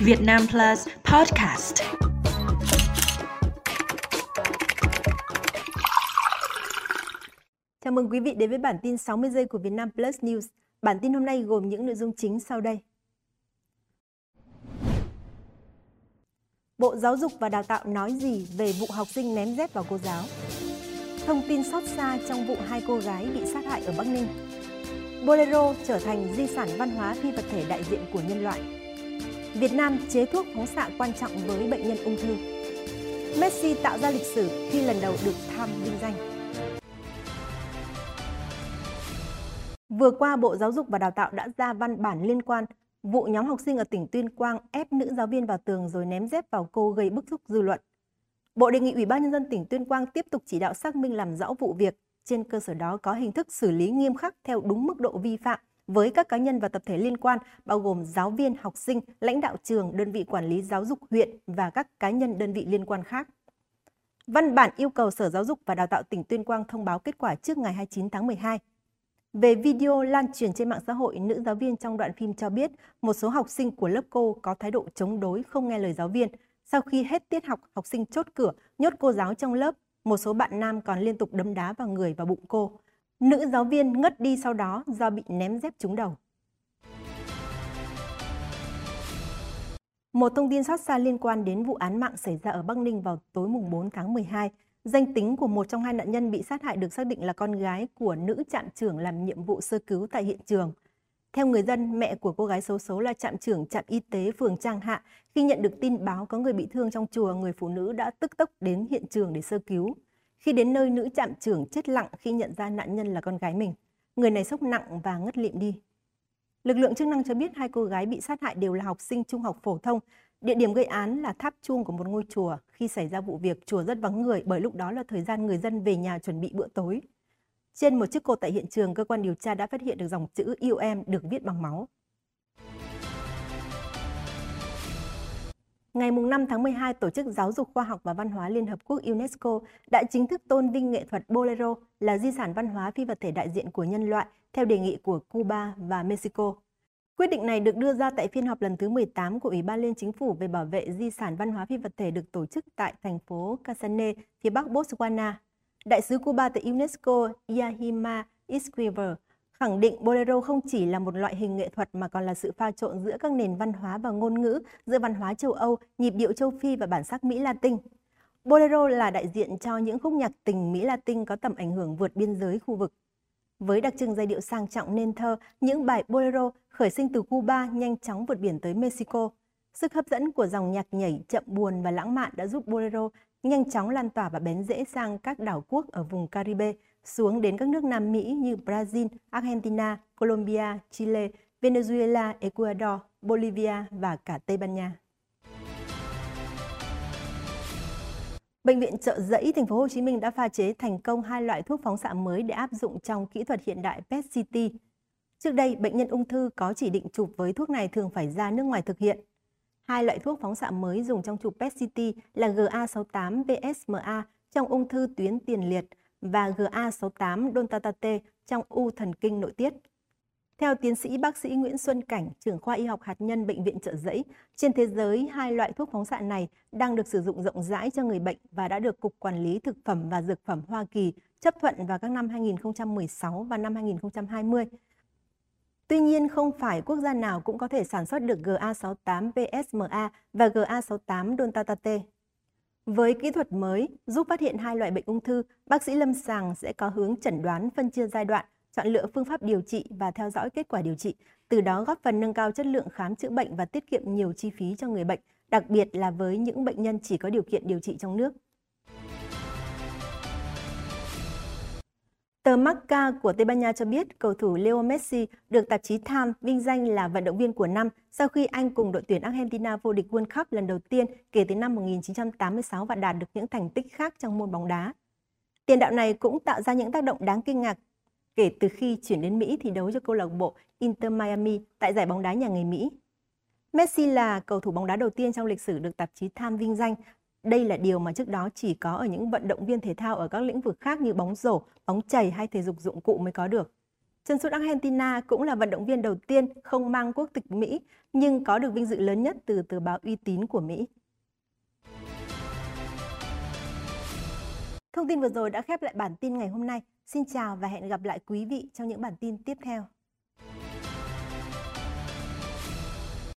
Việt Nam Plus Podcast. Chào mừng quý vị đến với bản tin 60 giây của Việt Nam Plus News. Bản tin hôm nay gồm những nội dung chính sau đây. Bộ Giáo dục và Đào tạo nói gì về vụ học sinh ném dép vào cô giáo? Thông tin xót xa trong vụ hai cô gái bị sát hại ở Bắc Ninh. Bolero trở thành di sản văn hóa phi vật thể đại diện của nhân loại. Việt Nam chế thuốc phóng xạ quan trọng với bệnh nhân ung thư. Messi tạo ra lịch sử khi lần đầu được tham vinh danh. Vừa qua, Bộ Giáo dục và Đào tạo đã ra văn bản liên quan vụ nhóm học sinh ở tỉnh Tuyên Quang ép nữ giáo viên vào tường rồi ném dép vào cô gây bức xúc dư luận. Bộ đề nghị Ủy ban Nhân dân tỉnh Tuyên Quang tiếp tục chỉ đạo xác minh làm rõ vụ việc, trên cơ sở đó có hình thức xử lý nghiêm khắc theo đúng mức độ vi phạm với các cá nhân và tập thể liên quan, bao gồm giáo viên, học sinh, lãnh đạo trường, đơn vị quản lý giáo dục huyện và các cá nhân đơn vị liên quan khác. Văn bản yêu cầu Sở Giáo dục và Đào tạo tỉnh Tuyên Quang thông báo kết quả trước ngày 29 tháng 12. Về video lan truyền trên mạng xã hội, nữ giáo viên trong đoạn phim cho biết một số học sinh của lớp cô có thái độ chống đối không nghe lời giáo viên. Sau khi hết tiết học, học sinh chốt cửa, nhốt cô giáo trong lớp. Một số bạn nam còn liên tục đấm đá vào người và bụng cô. Nữ giáo viên ngất đi sau đó do bị ném dép trúng đầu. Một thông tin xót xa liên quan đến vụ án mạng xảy ra ở Bắc Ninh vào tối mùng 4 tháng 12. Danh tính của một trong hai nạn nhân bị sát hại được xác định là con gái của nữ trạm trưởng làm nhiệm vụ sơ cứu tại hiện trường. Theo người dân, mẹ của cô gái xấu xố là trạm trưởng trạm y tế phường Trang Hạ. Khi nhận được tin báo có người bị thương trong chùa, người phụ nữ đã tức tốc đến hiện trường để sơ cứu. Khi đến nơi, nữ trạm trưởng chết lặng khi nhận ra nạn nhân là con gái mình. Người này sốc nặng và ngất lịm đi. Lực lượng chức năng cho biết hai cô gái bị sát hại đều là học sinh trung học phổ thông. Địa điểm gây án là tháp chuông của một ngôi chùa. Khi xảy ra vụ việc, chùa rất vắng người bởi lúc đó là thời gian người dân về nhà chuẩn bị bữa tối. Trên một chiếc cột tại hiện trường, cơ quan điều tra đã phát hiện được dòng chữ yêu em được viết bằng máu. Ngày 5 tháng 12, Tổ chức Giáo dục Khoa học và Văn hóa Liên Hợp Quốc UNESCO đã chính thức tôn vinh nghệ thuật Bolero là di sản văn hóa phi vật thể đại diện của nhân loại theo đề nghị của Cuba và Mexico. Quyết định này được đưa ra tại phiên họp lần thứ 18 của Ủy ban Liên Chính phủ về bảo vệ di sản văn hóa phi vật thể được tổ chức tại thành phố Casane, phía bắc Botswana. Đại sứ Cuba tại UNESCO Yahima Esquivel khẳng định bolero không chỉ là một loại hình nghệ thuật mà còn là sự pha trộn giữa các nền văn hóa và ngôn ngữ, giữa văn hóa châu Âu, nhịp điệu châu Phi và bản sắc Mỹ Latin. Bolero là đại diện cho những khúc nhạc tình Mỹ Latin có tầm ảnh hưởng vượt biên giới khu vực. Với đặc trưng giai điệu sang trọng nên thơ, những bài bolero khởi sinh từ Cuba nhanh chóng vượt biển tới Mexico. Sức hấp dẫn của dòng nhạc nhảy chậm buồn và lãng mạn đã giúp bolero nhanh chóng lan tỏa và bén rễ sang các đảo quốc ở vùng Caribe, xuống đến các nước Nam Mỹ như Brazil, Argentina, Colombia, Chile, Venezuela, Ecuador, Bolivia và cả Tây Ban Nha. Bệnh viện Trợ Giấy thành phố Hồ Chí Minh đã pha chế thành công hai loại thuốc phóng xạ mới để áp dụng trong kỹ thuật hiện đại PET-CT. Trước đây, bệnh nhân ung thư có chỉ định chụp với thuốc này thường phải ra nước ngoài thực hiện. Hai loại thuốc phóng xạ mới dùng trong chụp PET-CT là GA68 VSMA trong ung thư tuyến tiền liệt và GA68 Dontatate trong u thần kinh nội tiết. Theo tiến sĩ bác sĩ Nguyễn Xuân Cảnh, trưởng khoa y học hạt nhân Bệnh viện Trợ Giấy, trên thế giới hai loại thuốc phóng xạ này đang được sử dụng rộng rãi cho người bệnh và đã được Cục Quản lý Thực phẩm và Dược phẩm Hoa Kỳ chấp thuận vào các năm 2016 và năm 2020. Tuy nhiên, không phải quốc gia nào cũng có thể sản xuất được GA68 PSMA và GA68 Dontatate. Với kỹ thuật mới giúp phát hiện hai loại bệnh ung thư, bác sĩ lâm sàng sẽ có hướng chẩn đoán phân chia giai đoạn, chọn lựa phương pháp điều trị và theo dõi kết quả điều trị, từ đó góp phần nâng cao chất lượng khám chữa bệnh và tiết kiệm nhiều chi phí cho người bệnh, đặc biệt là với những bệnh nhân chỉ có điều kiện điều trị trong nước. Tờ Marca của Tây Ban Nha cho biết cầu thủ Leo Messi được tạp chí Time vinh danh là vận động viên của năm sau khi anh cùng đội tuyển Argentina vô địch World Cup lần đầu tiên kể từ năm 1986 và đạt được những thành tích khác trong môn bóng đá. Tiền đạo này cũng tạo ra những tác động đáng kinh ngạc kể từ khi chuyển đến Mỹ thi đấu cho câu lạc bộ Inter Miami tại giải bóng đá nhà nghề Mỹ. Messi là cầu thủ bóng đá đầu tiên trong lịch sử được tạp chí Time vinh danh đây là điều mà trước đó chỉ có ở những vận động viên thể thao ở các lĩnh vực khác như bóng rổ, bóng chày hay thể dục dụng cụ mới có được. Chân sút Argentina cũng là vận động viên đầu tiên không mang quốc tịch Mỹ nhưng có được vinh dự lớn nhất từ tờ báo uy tín của Mỹ. Thông tin vừa rồi đã khép lại bản tin ngày hôm nay. Xin chào và hẹn gặp lại quý vị trong những bản tin tiếp theo.